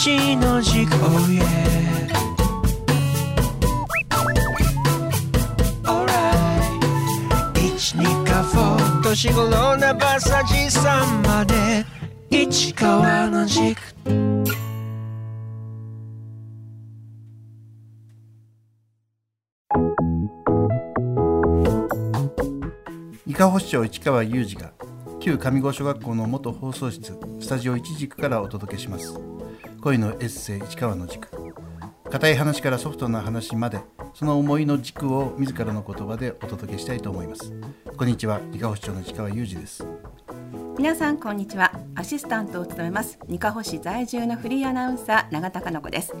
一の軸 Oh yeah. Alright. 一二かフォー年頃なバサジさんまで。市川の軸伊香保市長市川裕二が旧上郷小学校の元放送室スタジオ一軸からお届けします。恋のエッセイ市川の軸硬い話からソフトな話までその思いの軸を自らの言葉でお届けしたいと思います。こんにちは伊香保市長の市川裕二です。皆さんこんにちは。アシスタントを務めます二カ保市在住のフリーアナウンサー永田香奈子です。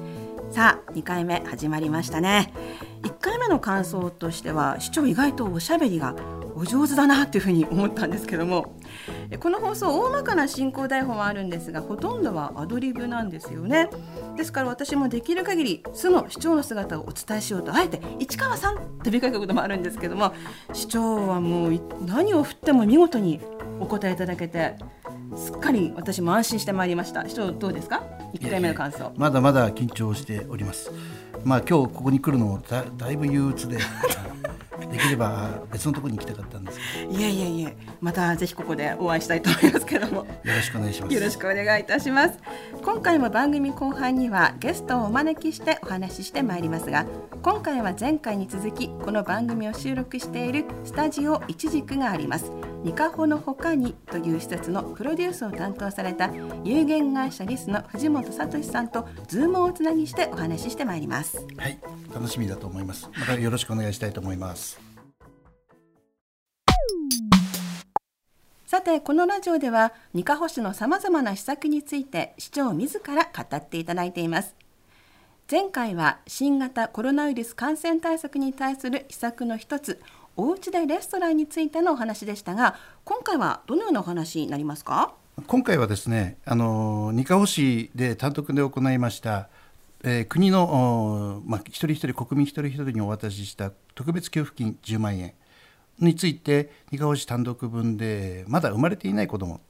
さあ2回目始まりましたね。1回目の感想としては市長意外とおしゃべりがお上手だなというふうに思ったんですけども。この放送大まかな進行台本はあるんですがほとんどはアドリブなんですよね。ですから私もできる限り素の市長の姿をお伝えしようとあえて市川さんと呼びかけることもあるんですけども市長はもう何を振っても見事にお答えいただけてすっかり私も安心してまいりました。市長どうですか？1回目の感想。まだまだ緊張しております。まあ今日ここに来るのもだだいぶ憂鬱で できれば別のところに行きたかったんですけど。いえいえいえまたぜひここでお会いしたいと思いますけども。よろしくお願いします。よろしくお願いいたします。今回も番組後半にはゲストをお招きしてお話ししてまいりますが今回は前回に続きこの番組を収録しているスタジオ一軸がありますニカホのほかにという施設のプロデュースを担当された有限会社リスの藤本聡さんとズームをおつなぎしてお話ししてまいります。はい楽しみだと思います。またよろしくお願いしたいと思います。さてこのラジオではニカホ市のさまざまな施策について市長自ら語っていただいています。前回は新型コロナウイルス感染対策に対する施策の一つおうちでレストランについてのお話でしたが今回はどのようなお話になりますか？今回はですねあの二カ保市で単独で行いました、えー国の、まあ、一人一人国民一人一人にお渡しした特別給付金10万円について二カ保市単独分でまだ生まれていない子ども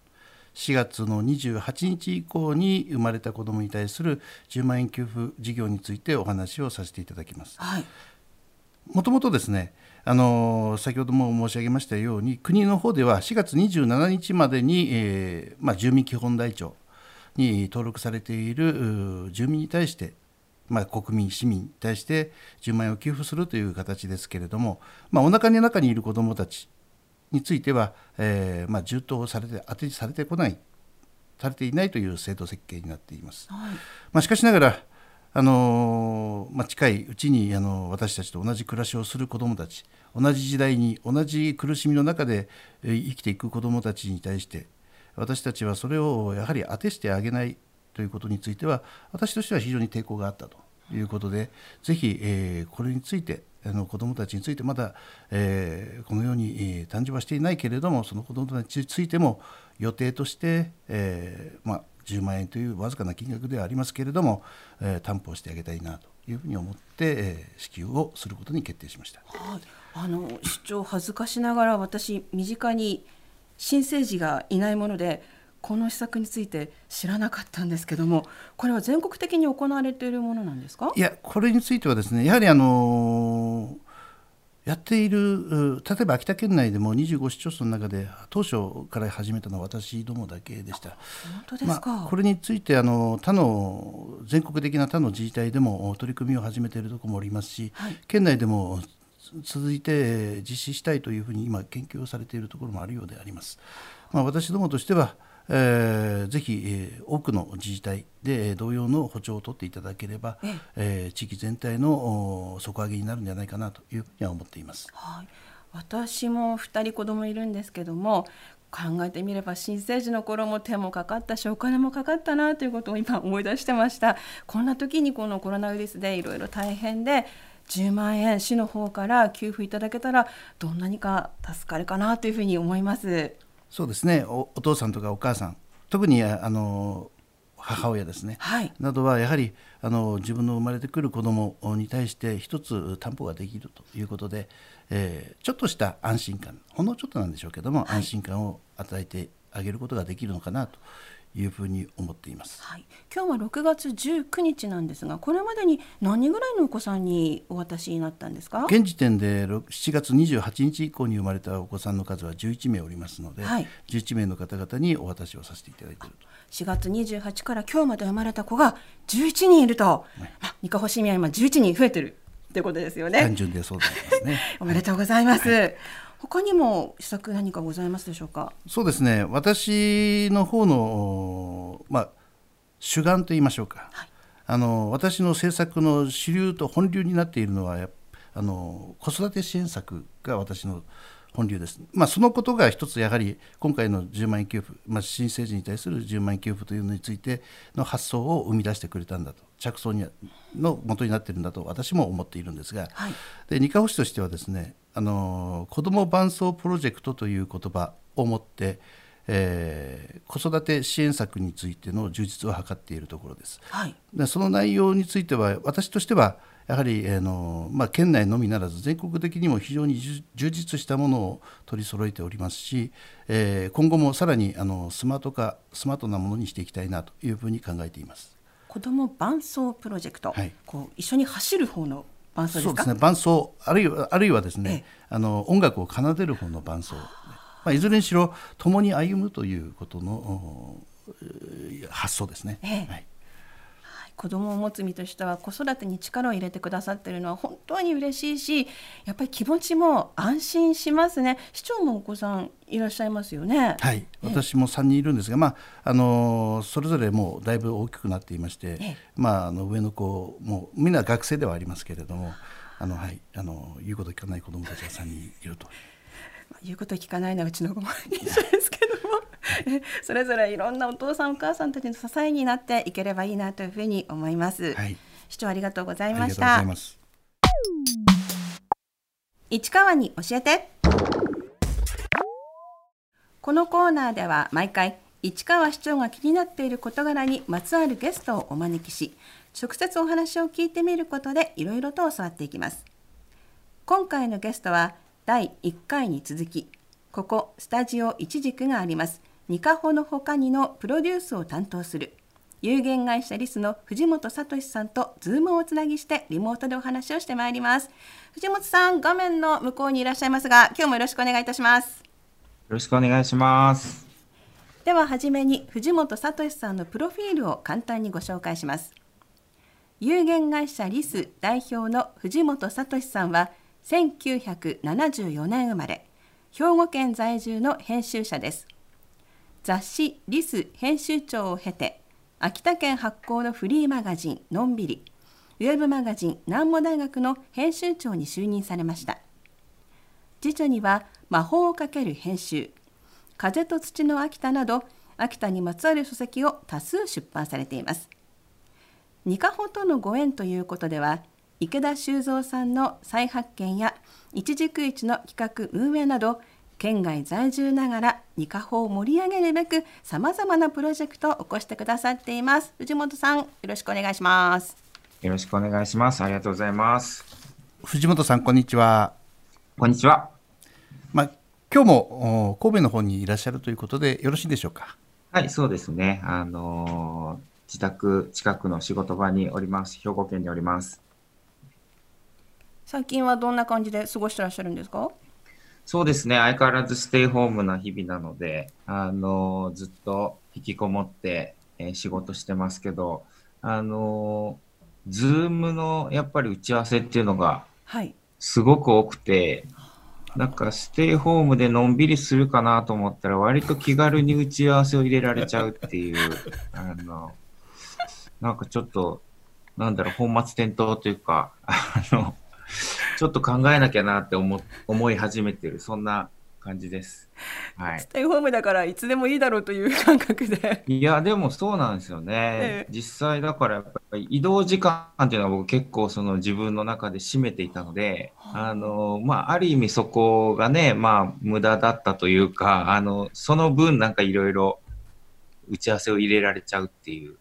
4月の28日以降に生まれた子どもに対する10万円給付事業についてお話をさせていただきます。はいもともとですねあの先ほども申し上げましたように国の方では4月27日までに、えーまあ、住民基本台帳に登録されている住民に対して、まあ、国民市民に対して10万円を給付するという形ですけれども、まあ、お腹の中にいる子どもたちについては、えーまあ、充当されて当てされてこないされていないという制度設計になっています。はいまあ、しかしながら、あのまあ、近いうちに、あの私たちと同じ暮らしをする子どもたち同じ時代に同じ苦しみの中で生きていく子どもたちに対して私たちはそれをやはり当てしてあげないということについては私としては非常に抵抗があったということでぜひ、えーこれについてあの子どもたちについてまだ、えーこのように、えー誕生はしていないけれどもその子どもたちについても予定として、えーまあ、10万円というわずかな金額ではありますけれども、えー担保してあげたいなというふうに思って、えー支給をすることに決定しました。はい、あの市長恥ずかしながら私身近に新生児がいないものでこの施策について知らなかったんですけどもこれは全国的に行われているものなんですか？いやこれについてはですねやはりあのやっているう例えば秋田県内でも25市町村の中で当初から始めたのは私どもだけでした。本当ですか、まあ、これについてあの他の全国的な他の自治体でも取り組みを始めているところもおりますし、はい県内でも続いて実施したいというふうに今研究をされているところもあるようであります。まあ、私どもとしてはえーぜひ、えー多くの自治体でえー同様の補助を取っていただければ、えええー地域全体のお底上げになるんじゃないかなというふうには思っています。はい、私も2人子供いるんですけども考えてみれば新生児の頃も手もかかったしお金もかかったなということを今思い出してましたこんな時にこのコロナウイルスでいろいろ大変で10万円市の方から給付いただけたらどんなにか助かるかなというふうに思います。そうですね。おお父さんとかお母さん特にああの母親ですね、はい。などはやはりあの自分の生まれてくる子どもに対して一つ担保ができるということで、えーちょっとした安心感ほんのちょっとなんでしょうけども、安心感を与えてあげることができるのかなというふうに思っています。はい、今日は6月19日なんですがこれまでに何人ぐらいのお子さんにお渡しになったんですか？現時点でろ7月28日以降に生まれたお子さんの数は11名おりますので、はい。11名の方々にお渡しをさせていただいていると。4月28から今日まで生まれた子が11人いると、あニカホシミは今11人増えてるってことですよね。単純でそうですね。おめでとうございます、他にも施策何かございますでしょうか？そうですね。私の方の、まあ、主眼と言いましょうか、あの私の政策の主流と本流になっているのはあの子育て支援策が私の本流です、まあ、そのことが一つやはり今回の10万円給付、まあ、新生児に対する10万円給付というのについての発想を生み出してくれたんだと。着想にの元になっているんだと私も思っているんですが、はい。で二課保市としてはですねあの子ども伴走プロジェクトという言葉を持って、えー子育て支援策についての充実を図っているところです。はい。でその内容については私としてはやはり、あのまあ、県内のみならず全国的にも非常に充充実したものを取り揃えておりますし、えー今後もさらにあのスマート化スマートなものにしていきたいなというふうに考えています。子ども伴走プロジェクト、はい。こう一緒に走る方の伴走ですか？そうですね。伴奏あるいはあるいはですね、ええ。あの音楽を奏でる方の伴奏、まあ、いずれにしろ共に歩むということの発想ですね。え。はい子供を持つ身としては子育てに力を入れてくださっているのは本当に嬉しいしやっぱり気持ちも安心しますね。市長もお子さんいらっしゃいますよね。はい、私も3人いるんですが、まああのそれぞれもうだいぶ大きくなっていまして、ええ。まあ、あの上の子もみんな学生ではありますけれどもあの、はい、あの言うこと聞かない子どもたちが3人いると。言うこと聞かないのはうちの子も一緒ですけ それぞれいろんなお父さんお母さんたちの支えになっていければいいなというふうに思います、はい、市長ありがとうございました。市川に教えて。このコーナーでは毎回市川市長が気になっている事柄にまつわるゲストをお招きし直接お話を聞いてみることでいろいろと教わっていきます。今回のゲストは第1回に続きここスタジオ一軸がありますニカホの他にのプロデュースを担当する。有限会社りすの藤本智士さんとズームをおつなぎしてリモートでお話をしてまいります。藤本さん画面の向こうにいらっしゃいますが今日もよろしくお願いいたします。よろしくお願いします。でははじめに藤本聡さんのプロフィールを簡単にご紹介します。有限会社リス代表の藤本聡さんは1974年生まれ兵庫県在住の編集者です雑誌リス編集長を経て秋田県発行のフリーマガジンのんびりウェブマガジン南模大学の編集長に就任されました。次女には魔法をかける編集風と土の秋田など秋田にまつわる書籍を多数出版されています。ニカホとのご縁ということでは池田修造さんの再発見や一軸市の企画運営など県外在住ながらニカホを盛り上げるべくさまざまなプロジェクトを起こしてくださっています藤本さんよろしくお願いしますよろしくお願いします。ありがとうございます。藤本さんこんにちは。こんにちは。まあ今日もお神戸の方にいらっしゃるということでよろしいでしょうか？はい、そうですね。あのー自宅近くの仕事場におります。兵庫県におります。最近はどんな感じで過ごしてらっしゃるんですか？そうですね。相変わらずステイホームな日々なので、あのーずっと引きこもって、えー仕事してますけど、あのー、ズームのやっぱり打ち合わせっていうのがはいすごく多くて、なんかステイホームでのんびりするかなと思ったら、割と気軽に打ち合わせを入れられちゃうっていう、あの、なんかちょっと、なんだろう、本末転倒というか、あの、ちょっと考えなきゃなって思思い始めてる、そんな感じです。はいス。テイホームだからいつでもいいだろうという感覚でいや、でもそうなんですよえねえ。実際だからやっぱり移動時間っていうのは僕結構その自分の中で占めていたので、あの、まあ、ある意味そこがね、まあ、無駄だったというか、あの、その分なんかいろいろ打ち合わせを入れられちゃうっていう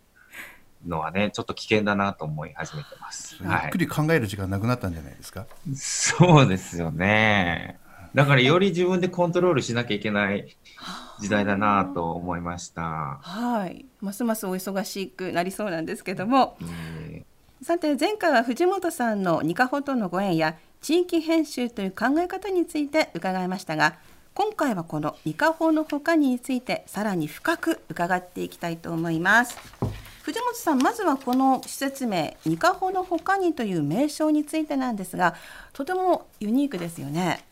のはね、ちょっと危険だなと思い始めてます。ゆはい。っくり考える時間なくなったんじゃないですか？そうですよね。だからより自分でコントロールしなきゃいけない時代だなと思いました。はい、ますますお忙しくなりそうなんですけども、えさて前回は藤本さんのニカホとのご縁や地域編集という考え方について伺いましたが、今回はこのニカホの他についてさらに深く伺っていきたいと思います。藤本さん、まずはこの施設名ニカホの他にという名称についてなんですが、とてもユニークですよね。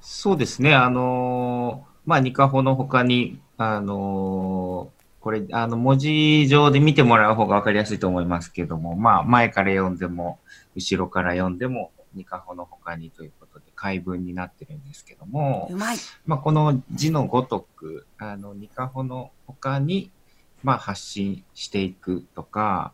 そうですね。あのーまあ、ニカホの他に、あのーこれ、あの、文字上で見てもらう方がわかりやすいと思いますけども、まあ、前から読んでも、後ろから読んでも、ニカホの他にということで、解文になってるんですけども、うまい。まあ、この字のごとく、あの、ニカホの他に、まあ、発信していくとか、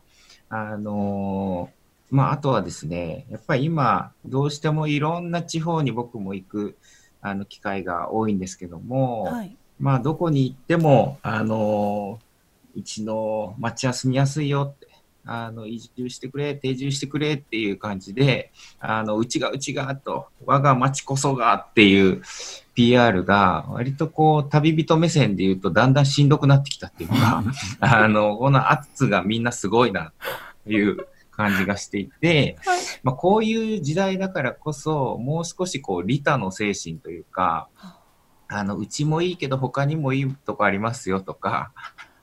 あのまあ、あとはですね、やっぱり今、どうしてもいろんな地方に僕も行く、あの、機会が多いんですけども、はい。まあ、どこに行っても、あのうちの町は住みやすいよって、あの、移住してくれ、定住してくれっていう感じで、あの、うちがうちがと、我が町こそがっていう PR が、割とこう、旅人目線で言うと、だんだんしんどくなってきたっていうか、あの、この圧がみんなすごいな、という感じがしていて、はい。まあ、こういう時代だからこそ、もう少しこう、利他の精神というか、あの、うちもいいけど他にもいいとこありますよとか、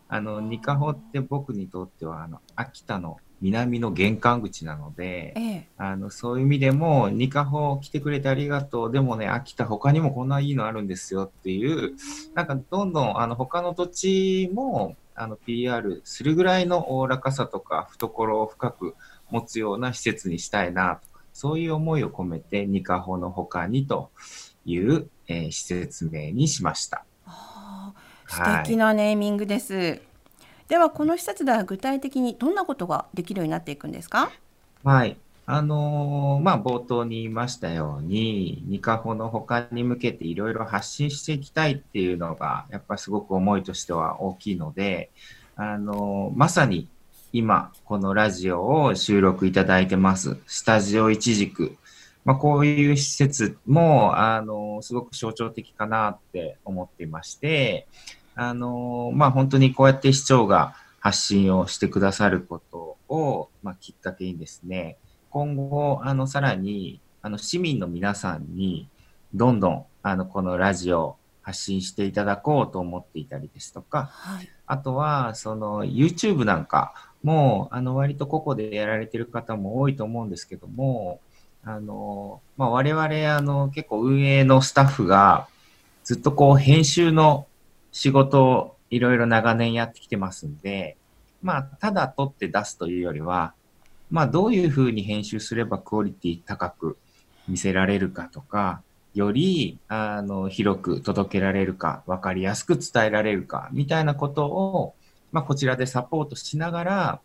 あの、ニカホって僕にとっては、あの、秋田の南の玄関口なので、ええ。あの、そういう意味でも、ニカホ来てくれてありがとう。でもね、秋田他にもこんないいのあるんですよっていう、なんかどんどん、あの、他の土地も、あの、PR するぐらいのおおらかさとか、懐を深く持つような施設にしたいな、とか、そういう思いを込めて、ニカホの他にという、えー施設名にしました。素敵なネーミングです。ではこの施設では具体的にどんなことができるようになっていくんですか？はい。あのーまあ、冒頭に言いましたように、ニカホの他に向けていろいろ発信していきたいっていうのが、やっぱすごく思いとしては大きいので、あのーまさに今、このラジオを収録いただいてます、スタジオ一軸。まあ、こういう施設も、あのーすごく象徴的かなって思っていまして、あのーまあ、本当にこうやって市長が発信をしてくださることを、まあ、きっかけにですね、今後、あの、さらに、あの、市民の皆さんに、どんどん、あの、このラジオを発信していただこうと思っていたりですとか、はい。あとは、その、YouTube なんかも、あの、割と個々でやられてる方も多いと思うんですけども、あの、まあ、我々、あの、結構運営のスタッフが、ずっとこう、編集の仕事をいろいろ長年やってきてますんで、まあ、ただ撮って出すというよりは、まあ、どういうふうに編集すればクオリティ高く見せられるかとか、より、あの、広く届けられるか、わかりやすく伝えられるか、みたいなことを、まあ、こちらでサポートしながら、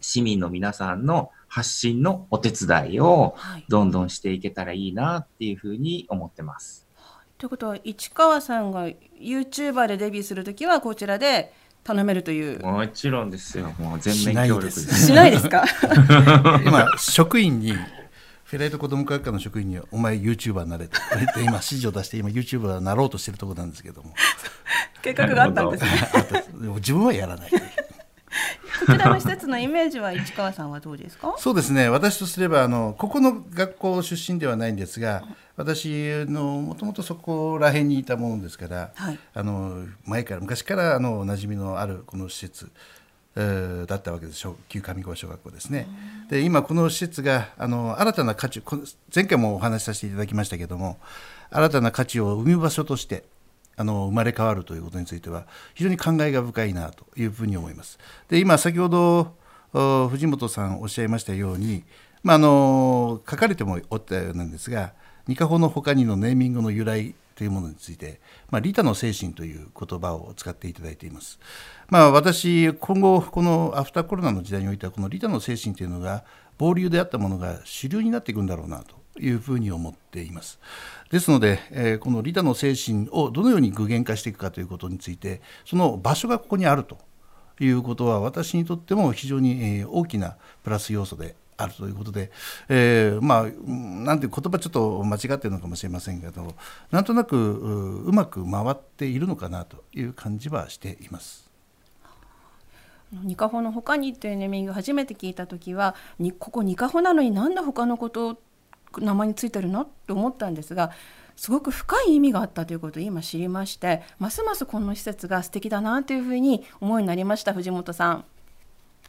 市民の皆さんの発信のお手伝いをはい。どんどんしていけたらいいなっていうふうに思ってます。ということは市川さんが YouTuber でデビューするときはこちらで頼めるという。もちろんですよ。もう全し面ないで協力ですす。しないですか。今職員にフェライト子ども科学科の職員に「お前 YouTuber になれ」と言って今指示を出して今 YouTuber になろうとしてるところなんですけども 計画があったんですね。自分はやらないこちらの施設のイメージは市川さんはどうですか？そうですね私とすればあのここの学校出身ではないんですが私のもともとそこら辺にいたものですから、はいあの前から昔からあの馴染みのあるこの施設、えーだったわけです小旧上郷小学校ですね。で今この施設があの新たな価値前回もお話しさせていただきましたけども新たな価値を生む場所としてあの生まれ変わるということについては非常に感慨が深いなというふうに思います。で今先ほど藤本さんおっしゃいましたように、まあ、あの書かれてもおったようなんですがニカホの他にのネーミングの由来というものについて、まあ、利他の精神という言葉を使っていただいています。まあ、私今後このアフターコロナの時代においてはこの利他の精神というのが暴流であったものが主流になっていくんだろうなというふうに思っています。ですので、えーこの利他の精神をどのように具現化していくかということについてその場所がここにあるということは私にとっても非常にえー大きなプラス要素であるということで、えー、まあなんていう言葉ちょっと間違ってるのかもしれませんけどなんとなくうまく回っているのかなという感じはしています。ニカホの他にっていうネーミング初めて聞いた時はにここニカホなのになんで他のこと名前についてるのって思ったんですがすごく深い意味があったということを今知りましてますますこの施設が素敵だなというふうに思うようになりました藤本さん。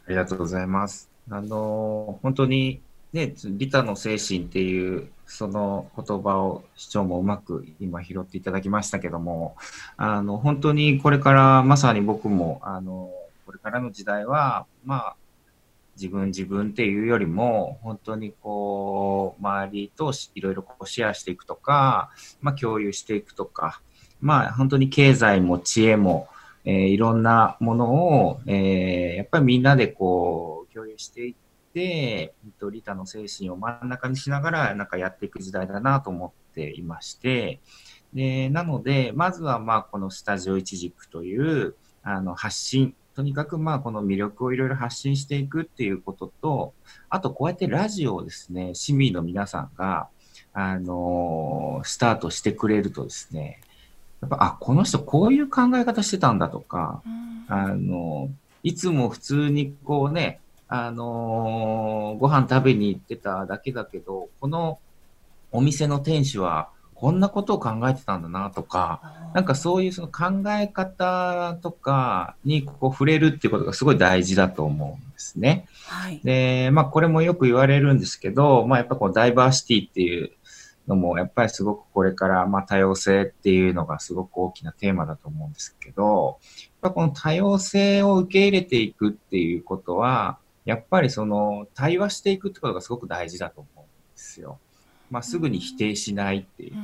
ありがとうございます。あの本当にね、利他の精神っていうその言葉を市長もうまく今拾っていただきましたけども、あの本当にこれからまさに僕もあのこれからの時代は、まあ、自分自分っていうよりも、本当にこう、周りといろいろこうシェアしていくとか、まあ共有していくとか、まあ本当に経済も知恵も、えー、いろんなものを、えー、やっぱりみんなでこう共有していって、リタの精神を真ん中にしながらなんかやっていく時代だなと思っていまして、でなので、まずはまあこのスタジオ一軸というあの発信とにかくまあこの魅力をいろいろ発信していくっていうことと、あとこうやってラジオをですね、市民の皆さんが、あのー、スタートしてくれるとですね、やっぱ、あ、この人こういう考え方してたんだとか、あの、いつも普通にこうね、あのー、ご飯食べに行ってただけだけど、このお店の店主はこんなことを考えてたんだなとか、なんかそういうその考え方とかにこう触れるっていうことがすごい大事だと思うんですね。はい、で、まあこれもよく言われるんですけど、まあやっぱこうダイバーシティっていうのもやっぱりすごくこれからまあ多様性っていうのがすごく大きなテーマだと思うんですけど、やっぱこの多様性を受け入れていくっていうことは、やっぱりその対話していくってことがすごく大事だと思うんですよ。まあ、すぐに否定しないっていう、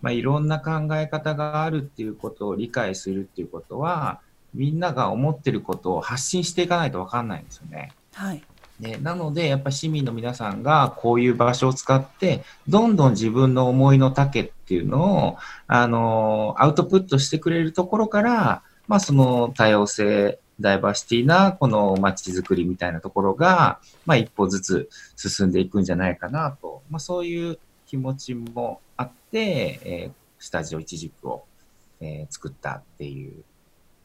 まあ、いろんな考え方があるっていうことを理解するっていうことはみんなが思ってることを発信していかないと分かんないんですよね。はい、ねなのでやっぱ市民の皆さんがこういう場所を使ってどんどん自分の思いの丈っていうのをあのアウトプットしてくれるところから、まあ、その多様性ダイバーシティなこの街づくりみたいなところが、まあ、一歩ずつ進んでいくんじゃないかなと、まあ、そういう気持ちもあって、えー、スタジオ一軸を、えー、作ったっていう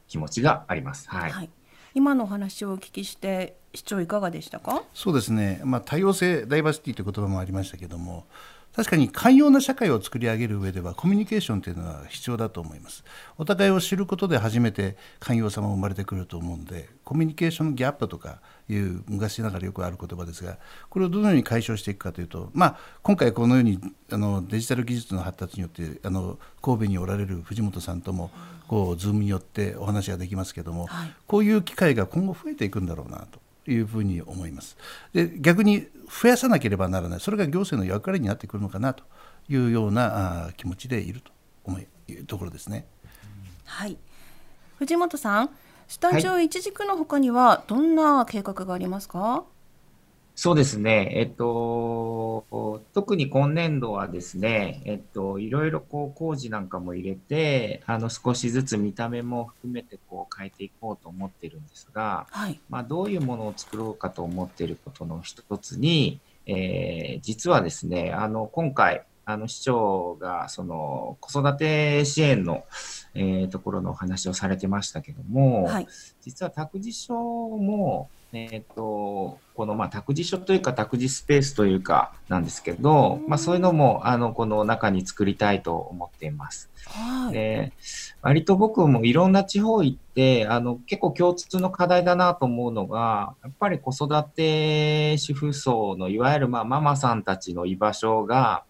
気持ちがあります。はい、はい。今のお話をお聞きして市長いかがでしたか？そうですね、まあ、多様性ダイバーシティという言葉もありましたけども確かに寛容な社会を作り上げる上ではコミュニケーションというのは必要だと思います。お互いを知ることで初めて寛容さも生まれてくると思うんでコミュニケーションギャップとかいう昔ながらよくある言葉ですがこれをどのように解消していくかというと、まあ、今回このようにあのデジタル技術の発達によってあの神戸におられる藤本さんともこうズームによってお話ができますけども、はい、こういう機会が今後増えていくんだろうなというふうに思います。で逆に増やさなければならないそれが行政の役割になってくるのかなというような気持ちでいると思うところですね。はい藤本さんスタジオ一軸のほかにはどんな計画がありますか、はいそうですね。えっと、特に今年度はですね、えっと、いろいろこう工事なんかも入れて、あの、少しずつ見た目も含めてこう変えていこうと思ってるんですが、はい、まあ、どういうものを作ろうかと思っていることの一つに、えー、実はですね、あの、今回、あの、市長が、その、子育て支援の、えー、ところのお話をされてましたけども、はい、実は託児所も、えーと、この、まあ、託児所というか託児スペースというかなんですけど、まあ、そういうのもあのこの中に作りたいと思っています。はい、で割と僕もいろんな地方行ってあの結構共通の課題だなと思うのがやっぱり子育て主婦層のいわゆるまあママさんたちの居場所が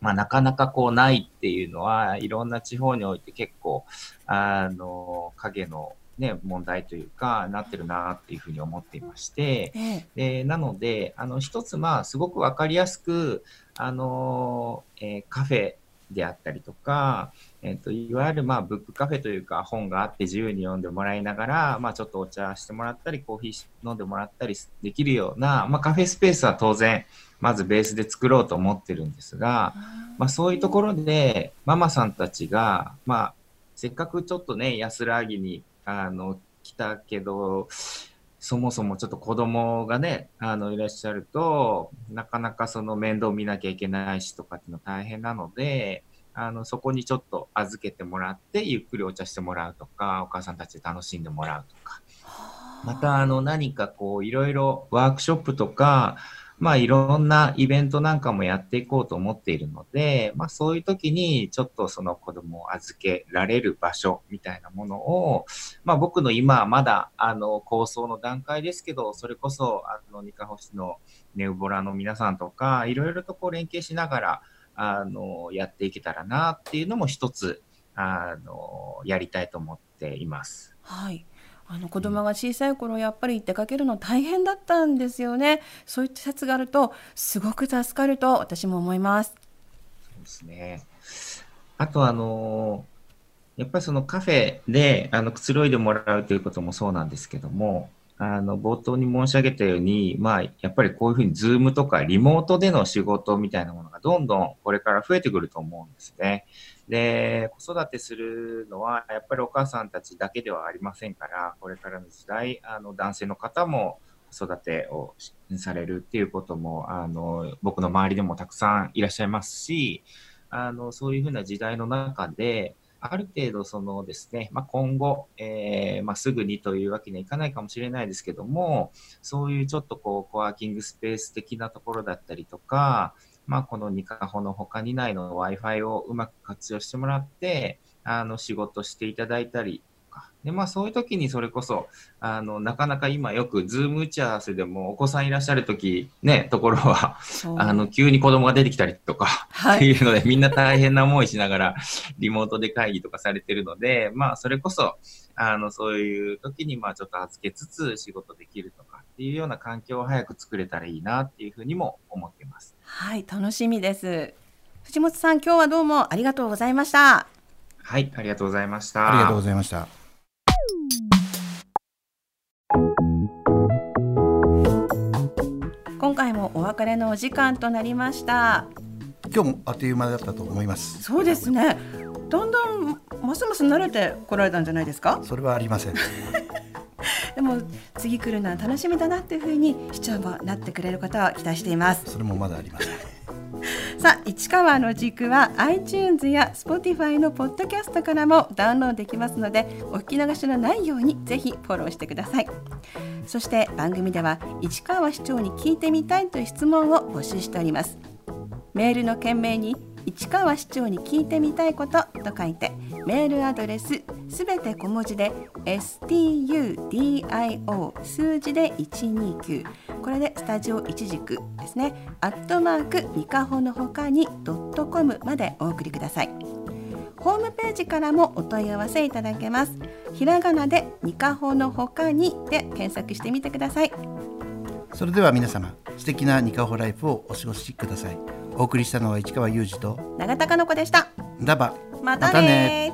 まあ、なかなかこうないっていうのはいろんな地方において結構あの影のね、問題というか、なってるなっていうふうに思っていまして、でなので、あの、一つ、まあ、すごくわかりやすく、あの、えー、カフェであったりとか、えっ、ー、と、いわゆる、まあ、ブックカフェというか、本があって自由に読んでもらいながら、まあ、ちょっとお茶してもらったり、コーヒー飲んでもらったりできるような、まあ、カフェスペースは当然、まずベースで作ろうと思ってるんですが、まあ、そういうところで、ママさんたちが、まあ、せっかくちょっとね、安らぎにあの来たけどそもそもちょっと子供がね、あの、いらっしゃると、なかなかその面倒見なきゃいけないしとかっていうの大変なので、あの、そこにちょっと預けてもらって、ゆっくりお茶してもらうとか、お母さんたちで楽しんでもらうとか。また、あの、何かこう、いろいろワークショップとか、まあいろんなイベントなんかもやっていこうと思っているので、まあそういう時にちょっとその子供を預けられる場所みたいなものを、まあ僕の今はまだあの構想の段階ですけど、それこそあのニカホシのネウボラの皆さんとか、いろいろとこう連携しながら、あの、やっていけたらなっていうのも一つ、あの、やりたいと思っています。はい。あの子供が小さい頃やっぱり出かけるの大変だったんですよね。そういった施設があるとすごく助かると私も思います。そうですね。あとあのやっぱりそのカフェであのくつろいでもらうということもそうなんですけども、あの冒頭に申し上げたように、まあ、やっぱりこういうふうにズームとかリモートでの仕事みたいなものがどんどんこれから増えてくると思うんですね。で、子育てするのは、やっぱりお母さんたちだけではありませんから、これからの時代、あの、男性の方も子育てをされるっていうことも、あの、僕の周りでもたくさんいらっしゃいますし、あの、そういうふうな時代の中で、ある程度そのですね、まあ、今後、えー、まあ、すぐにというわけにはいかないかもしれないですけども、そういうちょっとこう、コワーキングスペース的なところだったりとか、まあ、このニカホの他にないの Wi-Fi をうまく活用してもらって、あの、仕事していただいたりか。で、まあそういう時にそれこそ、あの、なかなか今よく、ズーム打ち合わせでもお子さんいらっしゃる時、ね、ところは、あの、急に子供が出てきたりとか、はい、っていうので、みんな大変な思いしながら、リモートで会議とかされてるので、まあそれこそ、あの、そういう時に、まあちょっと預けつつ仕事できるとかっていうような環境を早く作れたらいいなっていうふうにも思っています。はい、楽しみです。藤本さん、今日はどうもありがとうございました。はい、ありがとうございました。ありがとうございました。今回もお別れのお時間となりました。今日もあっという間だったと思います。そうですね。だんだんますます慣れてこられたんじゃないですか？それはありません。でも次来るのは楽しみだなっていうふうに市長もなってくれることを期待しています。それもまだありません さあ市川の軸は iTunes や Spotify のポッドキャストからもダウンロードできますのでお聞き流しのないようにぜひフォローしてください。そして番組では市川市長に聞いてみたいという質問を募集しております。メールの件名に市川市長に聞いてみたいことと書いてメールアドレスすべて小文字で studio 数字で129これでスタジオ一軸ですね。アットマークニカホのほかにドットコムまでお送りください。ホームページからもお問い合わせいただけます。ひらがなでニカホのほかにで検索してみてください。それでは皆様素敵なニカホライフをお過ごしください。お送りしたのは市川裕二と永田香子でした。ダバ。またね